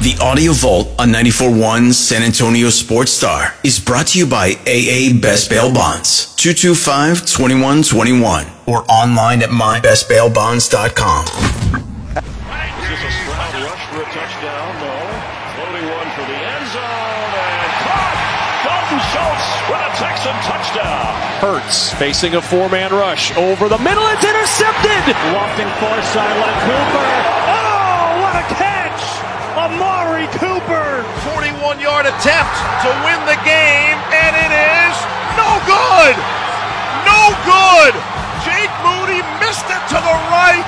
The Audio Vault on 94.1 San Antonio Sports Star is brought to you by AA Best Bail Bonds, 225-2121, or online at mybestbailbonds.com. Is this a Stroud rush for a touchdown? No. Floating one for the end zone and caught. Dalton Schultz with a Texan touchdown. Hurts facing a four-man rush over the middle. It's intercepted. Lofting far sideline. Cooper. Oh, what a catch! Amari Cooper. 41-yard attempt to win the game, and it is no good. No good. Jake Moody missed it to the right.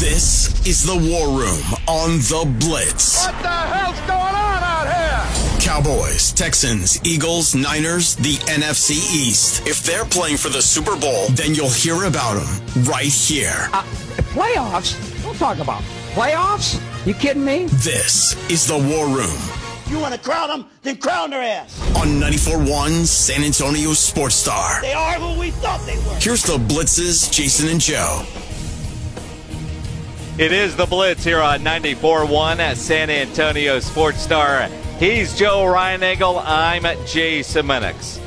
This is the War Room on The Blitz. What the hell's going on out here? Cowboys, Texans, Eagles, Niners, the NFC East. If they're playing for the Super Bowl, then you'll hear about them right here. Uh, playoffs? Don't talk about playoffs. You kidding me? This is the War Room You want to crown them? Then crown their ass. on 94.1 San Antonio Sports Star. They are who we thought they were. Here's the Blitzes, Jason and Joe. It is the Blitz here on 94.1 at San Antonio Sports Star. He's Joe Reinagel. I'm Jason Minix.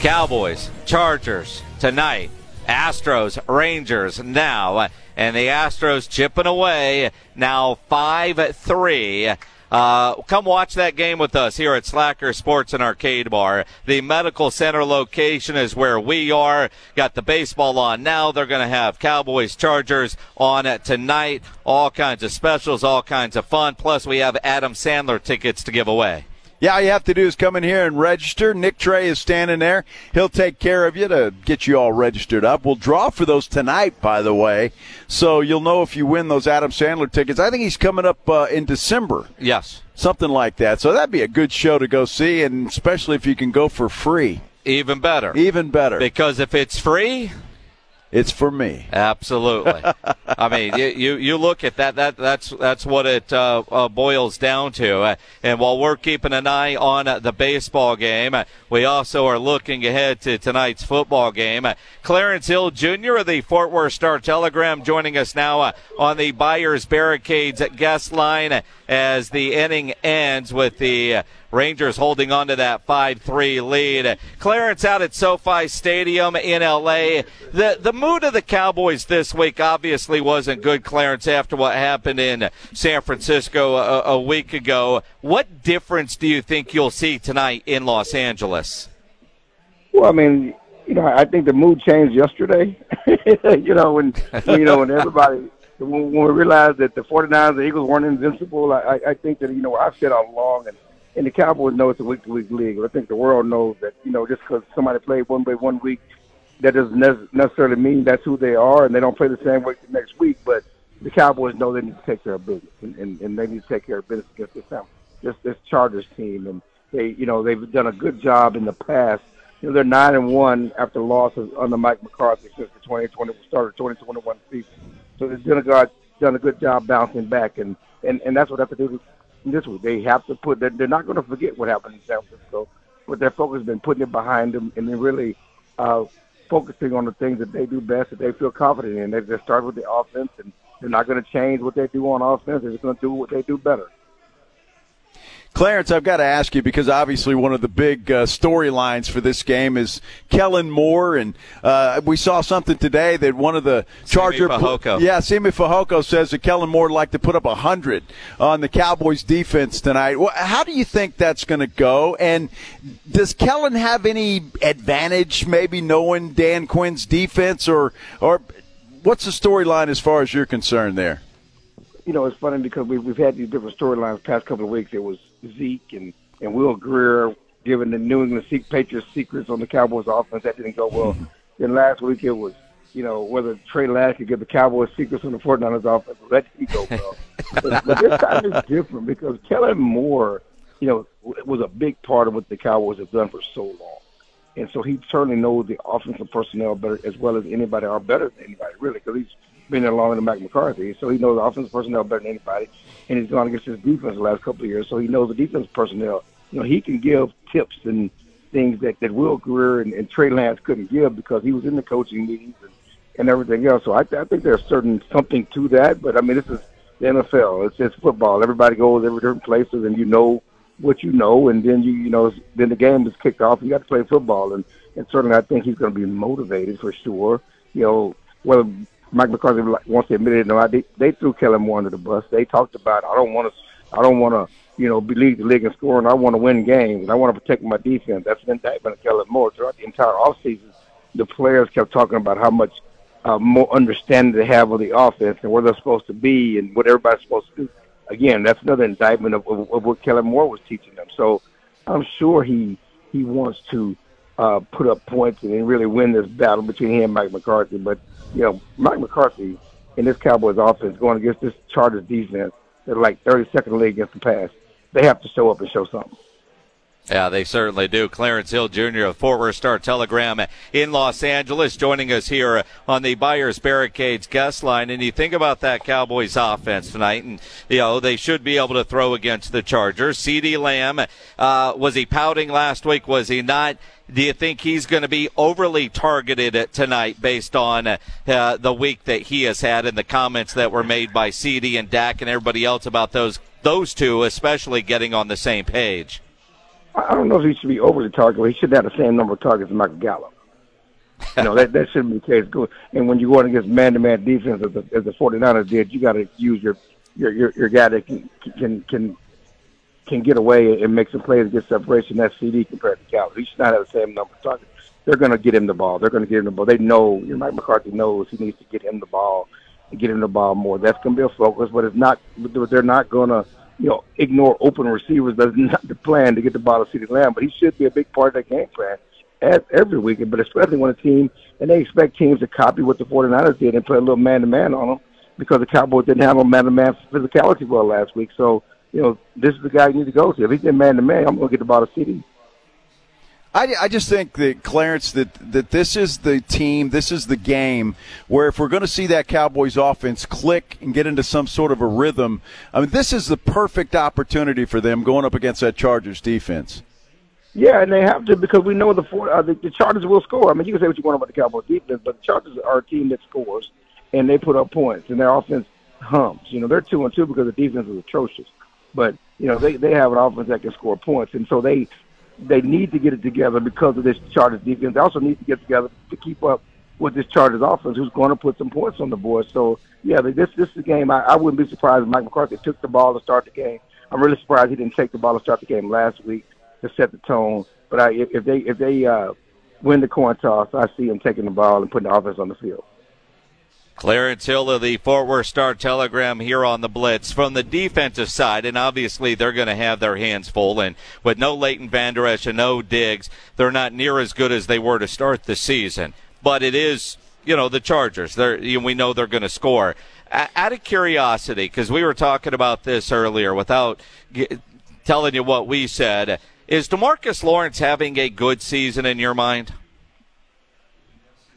Cowboys, Chargers tonight. Astros, Rangers now. And the Astros chipping away now 5 3. Uh, come watch that game with us here at Slacker Sports and Arcade Bar. The medical center location is where we are. Got the baseball on now. They're going to have Cowboys Chargers on tonight. All kinds of specials, all kinds of fun. Plus, we have Adam Sandler tickets to give away. Yeah, all you have to do is come in here and register. Nick Trey is standing there. He'll take care of you to get you all registered up. We'll draw for those tonight, by the way, so you'll know if you win those Adam Sandler tickets. I think he's coming up uh, in December, Yes. something like that. So that'd be a good show to go see, and especially if you can go for free, Even better. even better. Because if it's free, It's for me. Absolutely. I mean, you, you you look at that. That that's that's what it uh, uh, boils down to. Uh, and while we're keeping an eye on uh, the baseball game, uh, we also are looking ahead to tonight's football game. Clarence Hill Jr. of the Fort Worth Star Telegram joining us now on the Buyers Barricades guest line as the inning ends with the. Rangers holding on to that 5-3 lead. Clarence out at SoFi Stadium in LA. The the mood of the Cowboys this week obviously wasn't good, Clarence, after what happened in San Francisco a, a week ago. What difference do you think you'll see tonight in Los Angeles? Well, I mean, you know, I think the mood changed yesterday. you know, when you know when everybody when, we realized that the 49ers and the Eagles weren't invincible, I, I- I think that you know I've said all along, and and the Cowboys know it's a week to week league. I think the world knows that you know just because somebody played one way one week, that doesn't nec- necessarily mean that's who they are, and they don't play the same way the next week. But the Cowboys know they need to take care of business, and, and, and they need to take care of business against this um, this this Chargers team, and they you know they've done a good job in the past. You know they're nine and one after losses under Mike McCarthy since the 2020 started 2021 season. So they've done a good done a good job bouncing back, and and and that's what they have to do this week. They have to put. They're, they're not going to forget what happened in San Francisco, but their focus has been putting it behind them and then really uh, focusing on the things that they do best that they feel confident in. They just start with the offense, and they're not going to change what they do on offense. They're just going to do what they do better. Clarence, I've got to ask you because obviously one of the big uh, storylines for this game is Kellen Moore, and uh, we saw something today that one of the Charger, Fehoko. yeah, Simi Fehoko says that Kellen Moore would like to put up a hundred on the Cowboys defense tonight. Well, how do you think that's going to go? And does Kellen have any advantage, maybe knowing Dan Quinn's defense, or or what's the storyline as far as you're concerned there? you know, it's funny because we've, we've had these different storylines the past couple of weeks. It was Zeke and, and Will Grier giving the New England Se- Patriots secrets on the Cowboys offense. That didn't go well. Mm-hmm. Then last week it was, you know, whether Trey Lance could give the Cowboys secrets on the 49ers offense. That didn't go well. but, but this time is different because Kellen Moore, you know, was a big part of what the Cowboys have done for so long. And so he certainly knows the offensive personnel better as well as anybody, or better than anybody, really, because he's been there longer than Mike McCarthy. So he knows the offensive personnel better than anybody. And he's gone against his defense the last couple of years, so he knows the defense personnel. You know, he can give tips and things that, that Will Grier and, and Trey Lance couldn't give because he was in the coaching meetings and, and everything else. So I, I think there's certain something to that. But I mean, this is the NFL. It's just football. Everybody goes every different places, and you know what you know, and then you you know then the game is kicked off. You got to play football, and and certainly I think he's going to be motivated for sure. You know, whether Mike McCarthy wants to admit it not, they, they threw Kellen Moore under the bus. They talked about I don't want to, I don't want to, you know, lead the league in scoring. I want to win games. And I want to protect my defense. That's an indictment of Kellen Moore throughout the entire offseason. The players kept talking about how much uh, more understanding they have of the offense and where they're supposed to be and what everybody's supposed to do. Again, that's another indictment of, of, of what Kellen Moore was teaching them. So I'm sure he he wants to uh, put up points and really win this battle between him and Mike McCarthy. But you know, Mike McCarthy in this Cowboys offense going against this Chargers defense, they're like 32nd league against the pass. They have to show up and show something. Yeah, they certainly do. Clarence Hill Jr. of Fort Worth Star Telegram in Los Angeles joining us here on the Buyers Barricades guest line. And you think about that Cowboys offense tonight, and, you know, they should be able to throw against the Chargers. CeeDee Lamb, uh, was he pouting last week? Was he not? Do you think he's going to be overly targeted tonight based on uh, the week that he has had and the comments that were made by CeeDee and Dak and everybody else about those those two, especially getting on the same page? I don't know if he should be overly targeted, but he should have the same number of targets as Michael Gallup. you know, that, that shouldn't be the case. Good. And when you're going against man-to-man defense as the, as the 49ers did, you got to use your, your, your, your guy that can, can, can, can get away and make some plays and get separation. That's CeeDee compared to Gallup. He should not have the same number of targets. They're going to get him the ball. They're going to get him the ball. They know, you know, Mike McCarthy knows he needs to get him the ball and get him the ball more. That's going to be a focus, but it's not, they're not going to, you know, ignore open receivers. That's not the plan to get the ball to CeeDee Lamb, but he should be a big part of that game plan as, every weekend, but especially when a team, and they expect teams to copy what the 49ers did and play a little man-to-man on them because the Cowboys didn't have a man-to-man physicality well last week. So, you know, this is the guy you need to go to. If he's in man-to-man, I'm going to get the ball to CeeDee. I, I just think that Clarence that that this is the team, this is the game where if we're going to see that Cowboys offense click and get into some sort of a rhythm, I mean this is the perfect opportunity for them going up against that Chargers defense. Yeah, and they have to because we know the four, uh, the, the Chargers will score. I mean, you can say what you want about the Cowboys defense, but the Chargers are a team that scores and they put up points, and their offense hums. You know, they're two and two because the defense is atrocious, but you know they they have an offense that can score points, and so they they need to get it together because of this Chargers defense. They also need to get together to keep up with this Chargers offense, who's going to put some points on the board. So, yeah, this this is a game. I, I wouldn't be surprised if Mike McCarthy took the ball to start the game. I'm really surprised he didn't take the ball to start the game last week to set the tone. But I, if they if they uh, win the coin toss, I see him taking the ball and putting the offense on the field. Clarence Hill of the Fort Worth Star Telegram here on the Blitz. From the defensive side, and obviously they're going to have their hands full, and with no Leighton Vander Esch and no Diggs, they're not near as good as they were to start the season. But it is, you know, the Chargers. They're, we know they're going to score. out of curiosity, because we were talking about this earlier without telling you what we said, is Demarcus Lawrence having a good season in your mind?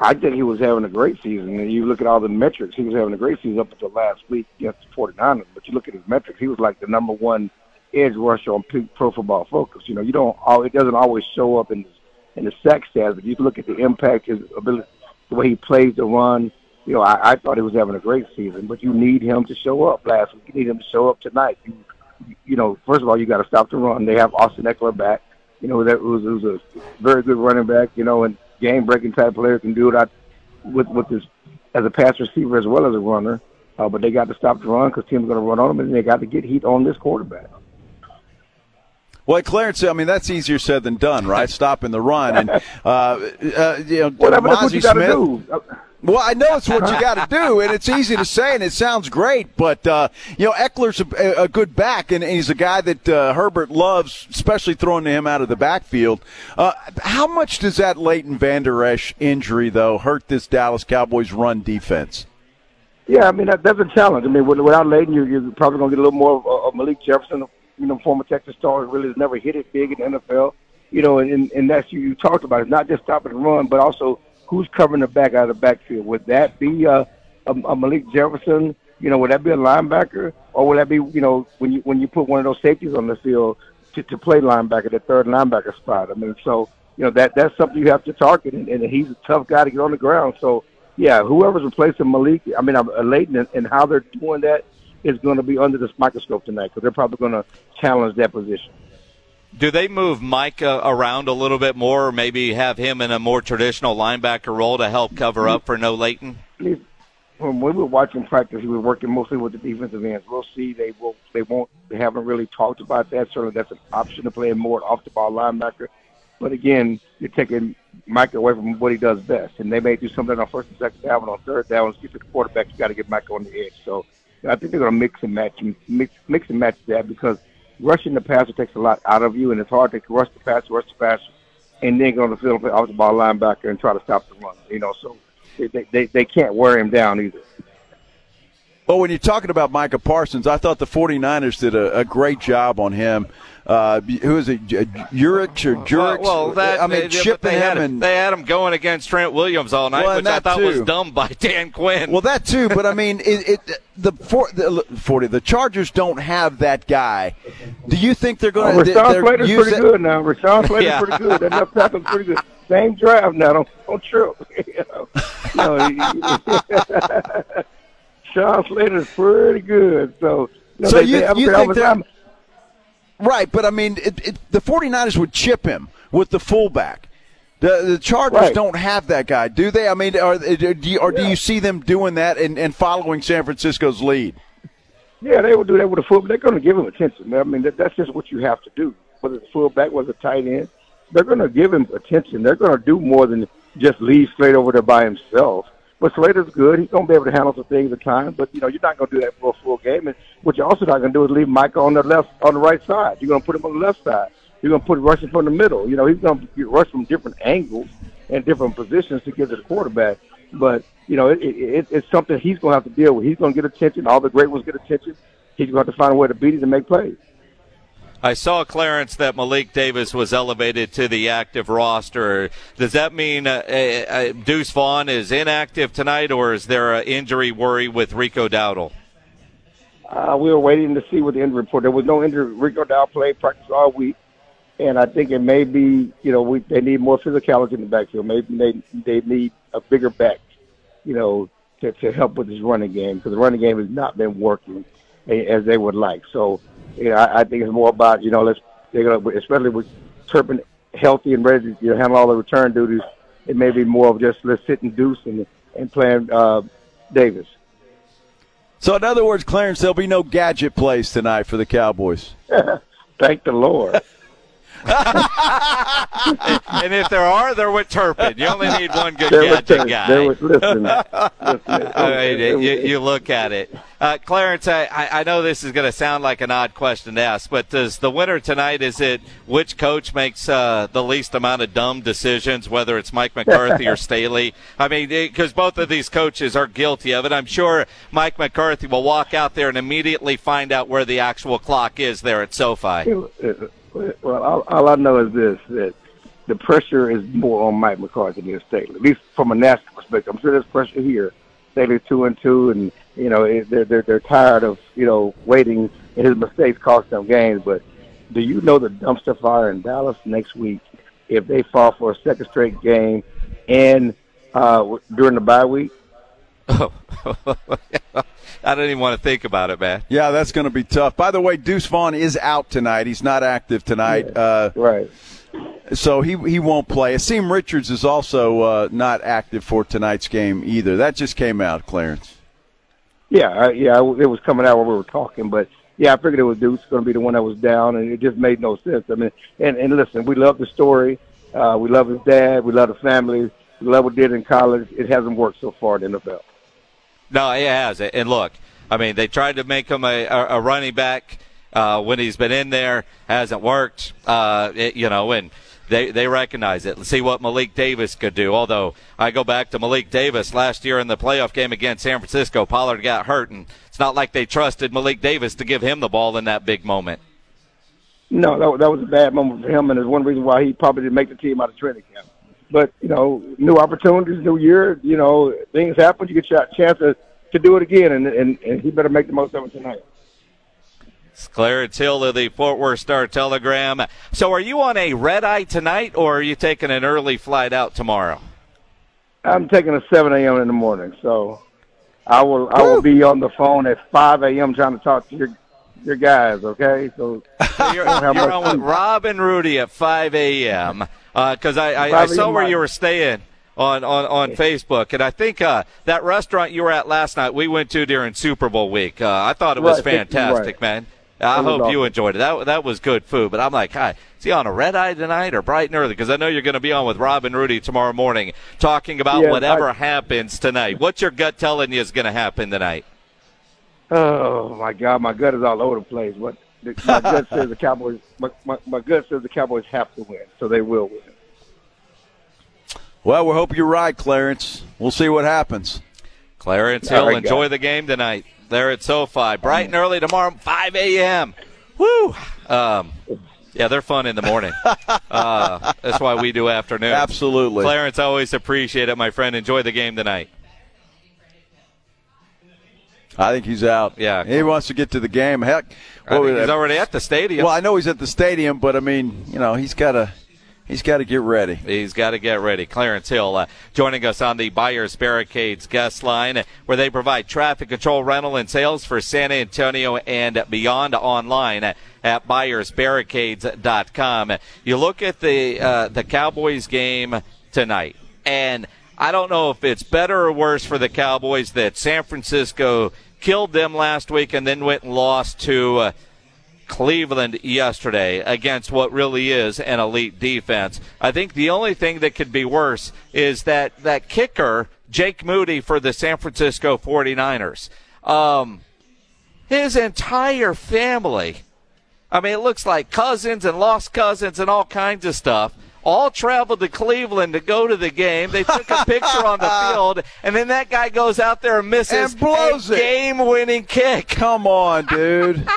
I think he was having a great season. And you look at all the metrics, he was having a great season up until last week against the 49ers. But you look at his metrics, he was like the number one edge rusher on Pro Football Focus. You know, you don't it doesn't always show up in in the sack stats, but you look at the impact, his ability, the way he plays the run. You know, I, I thought he was having a great season, but you need him to show up last week. You need him to show up tonight. You, you know, first of all, you got to stop the run. They have Austin Ekeler back. You know, that was, was a very good running back. You know, and game breaking type player can do it out with with this as a pass receiver as well as a runner. Uh, but they got to stop the run because teams are going to run on them, and they got to get heat on this quarterback. Well, Clarence, I mean that's easier said than done, right? Stopping the run, and uh, uh, you know, well, that's what you got to do. Well, I know it's what you got to do, and it's easy to say, and it sounds great. But uh, you know, Ekeler's a, a good back, and he's a guy that uh, Herbert loves, especially throwing to him out of the backfield. Uh, how much does that Leighton Vander Esch injury, though, hurt this Dallas Cowboys run defense? Yeah, I mean that, that's a challenge. I mean, without Leighton, you're, you're probably going to get a little more of, of Malik Jefferson, you know, former Texas star, who really has never hit it big in the NFL. You know, and, and that's you, you talked about it, not just stopping the run, but also who's covering the back out of the backfield? Would that be uh, a, a Malik Jefferson? You know, would that be a linebacker, or would that be you know when you when you put one of those safeties on the field to, to play linebacker, the third linebacker spot? I mean, so you know that that's something you have to target, and, and he's a tough guy to get on the ground. So yeah, whoever's replacing Malik, I mean, uh, Leighton, and, and how they're doing that, is going to be under this microscope tonight because they're probably going to challenge that position. Do they move Micah uh, around a little bit more, or maybe have him in a more traditional linebacker role to help cover up for no Leighton? When we were watching practice, we were working mostly with the defensive ends. We'll see. They will. They won't. They haven't really talked about that. Certainly, that's an option to play more off the ball linebacker. But again, you're taking Mike away from what he does best, and they may do something on first and second down, but on third down, get to the quarterback. You got to get Mike on the edge. So I think they're going to mix and match, mix, mix and match that because rushing the passer takes a lot out of you, and it's hard to rush the passer, rush the passer, and then go on the field off the ball linebacker and try to stop the run. You know, so they they, they can't wear him down either. Well, when you're talking about Micah Parsons, I thought the 49ers did a, a great job on him. Uh, who is it? Urich or Jurix? Well, well, that I mean, they, shipping they had, and they had him going against Trent Williams all night, Well, which I thought too. was dumb by Dan Quinn. Well, that too, but I mean, it, it the, for, the forty the Chargers don't have that guy. Do you think they're going to? Rashawn Slater's pretty good now. Rashawn Slater's Yeah. pretty good. That left tackle's pretty good. Same draft now. Don't don't trip. you know, no, he- Sean Slater's pretty good. So, you know, So they, you- they have a you good think offensive they're- lineman. Right, but I mean, it, it, the 49ers would chip him with the fullback. The, the Chargers Right. don't have that guy, do they? I mean, are, uh, do you, or do you see them doing that and, and following San Francisco's lead? Yeah, they would do that with a fullback. They're going to give him attention. I mean, that, that's just what you have to do. Whether it's fullback, whether it's tight end, they're going to give him attention. They're going to do more than just leave straight over there by himself. But Slater's good. He's going to be able to handle some things at times. But you know, you're not going to do that for a full game. And what you're also not going to do is leave Micah on the left, on the right side. You're going to put him on the left side. You're going to put rushing from the middle. You know, he's going to rushed from different angles and different positions to get to the quarterback. But you know, it, it, it's something he's going to have to deal with. He's going to get attention. All the great ones get attention. He's going to have to find a way to beat it and make plays. I saw Clarence that Malik Davis was elevated to the active roster. Does that mean uh, uh, uh, Deuce Vaughn is inactive tonight, or is there an injury worry with Rico Dowdle? Uh, we were waiting to see what the injury report. There was no injury. Rico Dow played practice all week, and I think it may be, you know, we, they need more physicality in the backfield. Maybe they they need a bigger back, you know, to, to help with this running game because the running game has not been working as they would like. So, you know, I, I think it's more about, you know, let's they're gonna, especially with Turpin healthy and ready to you know, handle all the return duties. It may be more of just let's sit and deuce and and playing uh, Davis. So, in other words, Clarence, there'll be no gadget plays tonight for the Cowboys. Thank the Lord. and if there are, they're with Turpin. You only need one good There was- gadget guy. there was- listen, listen, I mean, you, you look at it. Uh, Clarence, I, I know this is going to sound like an odd question to ask, but does the winner tonight, is it which coach makes uh, the least amount of dumb decisions, whether it's Mike McCarthy or Staley? I mean, because both of these coaches are guilty of it. I'm sure Mike McCarthy will walk out there and immediately find out where the actual clock is there at SoFi. Well, all, all I know is this: that the pressure is more on Mike McCarthy than Staley, at least from a national perspective. I'm sure there's pressure here. Staley's two and two, and you know they're they're they're tired of you know waiting, and his mistakes cost them games. But do you know the dumpster fire in Dallas next week if they fall for a second straight game and uh, during the bye week? I don't even want to think about it, man. Yeah, that's going to be tough. By the way, Deuce Vaughn is out tonight. He's not active tonight. Uh, right. So he he won't play. Asim Richards is also uh, not active for tonight's game either. That just came out, Clarence. Yeah, I, yeah, I- it was coming out while we were talking, but yeah, I figured it was Deuce going to be the one that was down, and it just made no sense. I mean, and and listen, we love the story, uh, we love his dad, we love the family, we love what he did in college. It hasn't worked so far in the NFL. No, it has. And look, I mean, they tried to make him a, a, a running back uh, when he's been in there. Hasn't worked. Uh, it, you know, and they they recognize it. Let's see what Malik Davis could do. Although I go back to Malik Davis last year in the playoff game against San Francisco, Pollard got hurt, and it's not like they trusted Malik Davis to give him the ball in that big moment. No, that, that was a bad moment for him, and it's one reason why he probably didn't make the team out of training camp. But you know, new opportunities, new year. You know, things happen. You get your chance to to do it again, and and, and he better make the most of it tonight. It's Clarence Hill of the Fort Worth Star Telegram. So, are you on a red eye tonight, or are you taking an early flight out tomorrow? I'm taking a 7 a.m. in the morning, so I will I will be on the phone at 5 a.m. trying to talk to your your guys. Okay, so you're, you're on with Rob and Rudy at 5 a.m. Because uh, I, I, I saw where you were staying on, on, on Facebook. And I think uh, that restaurant you were at last night, we went to during Super Bowl week. Uh, I thought it was right, fantastic, right. man. I hope awesome. you enjoyed it. That that was good food. But I'm like, hi, is he on a red eye tonight or bright and early? Because I know you're going to be on with Rob and Rudy tomorrow morning talking about Yes, whatever I- happens tonight. What's your gut telling you is going to happen tonight? Oh my God, my gut is all over the place. The- my gut says the Cowboys. My, my, my gut says the Cowboys have to win, so they will win. Well, we hope you're right, Clarence. We'll see what happens. Clarence Hill, right, enjoy guys. the game tonight. There at SoFi, bright and early tomorrow, 5 a.m. Woo! Um, yeah, they're fun in the morning. uh, that's why we do afternoon. Absolutely. Clarence, I always appreciate it, my friend. Enjoy the game tonight. I think he's out. Yeah. he wants to get to the game. Heck, he's already at the stadium. Well, I know he's at the stadium, but I mean, you know, he's got to he's got to get ready. He's got to get ready. Clarence Hill uh, joining us on the Buyers Barricades guest line, uh, where they provide traffic control, rental, and sales for San Antonio and beyond online at, at buyersbarricades.com. You look at the uh, the Cowboys game tonight, and I don't know if it's better or worse for the Cowboys that San Francisco killed them last week and then went and lost to. Uh, Cleveland yesterday against what really is an elite defense. I think the only thing that could be worse is that that kicker, Jake Moody for the San Francisco 49ers. Um, his entire family, I mean, it looks like cousins and lost cousins and all kinds of stuff. All traveled to Cleveland to go to the game. They took a picture on the field, and then that guy goes out there and misses And blows a game-winning kick. Come on, dude.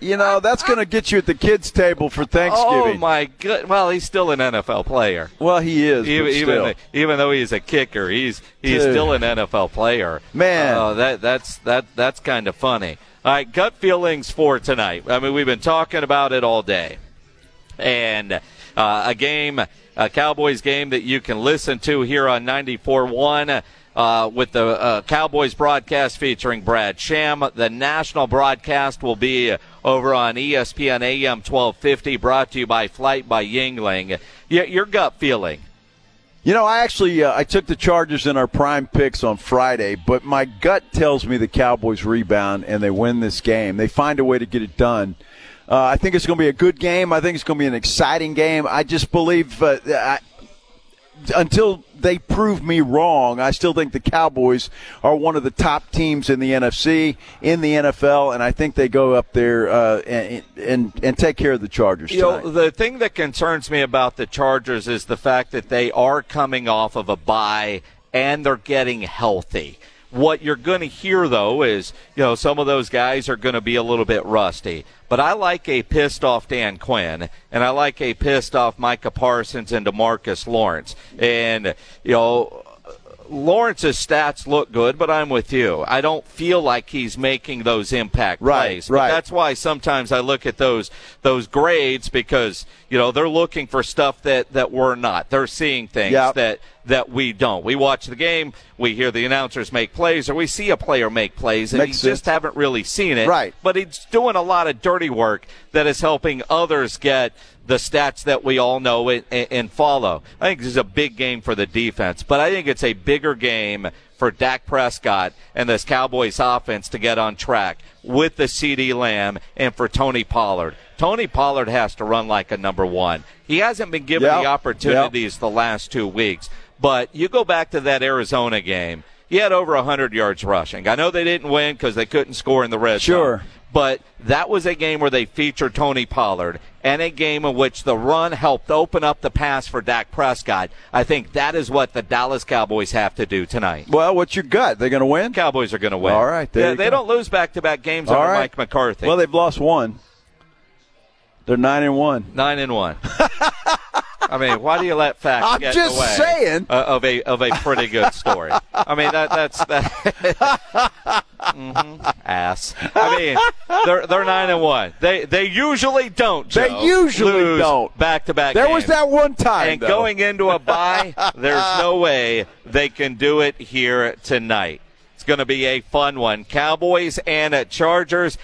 you know that's going to get you at the kids' table for Thanksgiving. Oh my good! Well, he's still an NFL player. Well, he is. Even even, even though he's a kicker, he's he's Dude. still an NFL player. Man. uh, that that's that that's kind of funny. All right, gut feelings for tonight. I mean, we've been talking about it all day, and uh, a game, a Cowboys game that you can listen to here on 94.1 uh, with the uh, Cowboys broadcast featuring Brad Sham. The national broadcast will be over on ESPN AM 1250, brought to you by Flight by Yingling. Your gut feeling. You know, I actually uh, I took the Chargers in our prime picks on Friday, but my gut tells me the Cowboys rebound and they win this game. They find a way to get it done. Uh, I think it's going to be a good game. I think it's going to be an exciting game. I just believe uh, I, until they prove me wrong, I still think the Cowboys are one of the top teams in the NFC, in the NFL, and I think they go up there uh, and, and and take care of the Chargers You tonight. know, the thing that concerns me about the Chargers is the fact that they are coming off of a bye and they're getting healthy. What you're going to hear, though, is, you know, some of those guys are going to be a little bit rusty. But I like a pissed off Dan Quinn, and I like a pissed off Micah Parsons and Demarcus Lawrence. And, you know, Lawrence's stats look good, but I'm with you. I don't feel like he's making those impact Right, plays. But right. that's why sometimes I look at those those grades because you know they're looking for stuff that that we're not. They're seeing things Yep. that that we don't. We watch the game, we hear the announcers make plays, or we see a player make plays, and Makes we just haven't really seen it. Right. But he's doing a lot of dirty work that is helping others get the stats that we all know and, and follow. I think this is a big game for the defense, but I think it's a bigger game for Dak Prescott and this Cowboys offense to get on track with the CeeDee Lamb and for Tony Pollard. Tony Pollard has to run like a number one. He hasn't been given Yep. the opportunities the last two weeks, but you go back to that Arizona game. He had over 100 yards rushing. I know they didn't win because they couldn't score in the red zone. Sure. But that was a game where they featured Tony Pollard and a game in which the run helped open up the pass for Dak Prescott. I think that is what the Dallas Cowboys have to do tonight. well, what's your gut? They're going to win? Cowboys are going to win. All right, there They, go. don't lose back to back games All under right. Mike McCarthy. Well, they've lost one. They're nine and one. Nine and one. I mean, why do you let facts I'm get just in the way saying. of a of a pretty good story? I mean, that that's that. Mhm, ass. I mean, they're they're nine and one. They they usually don't. They usually don't. back to back. There was that one time. And though. going into a bye, there's no way they can do it here tonight. It's going to be a fun one. Cowboys and Chargers.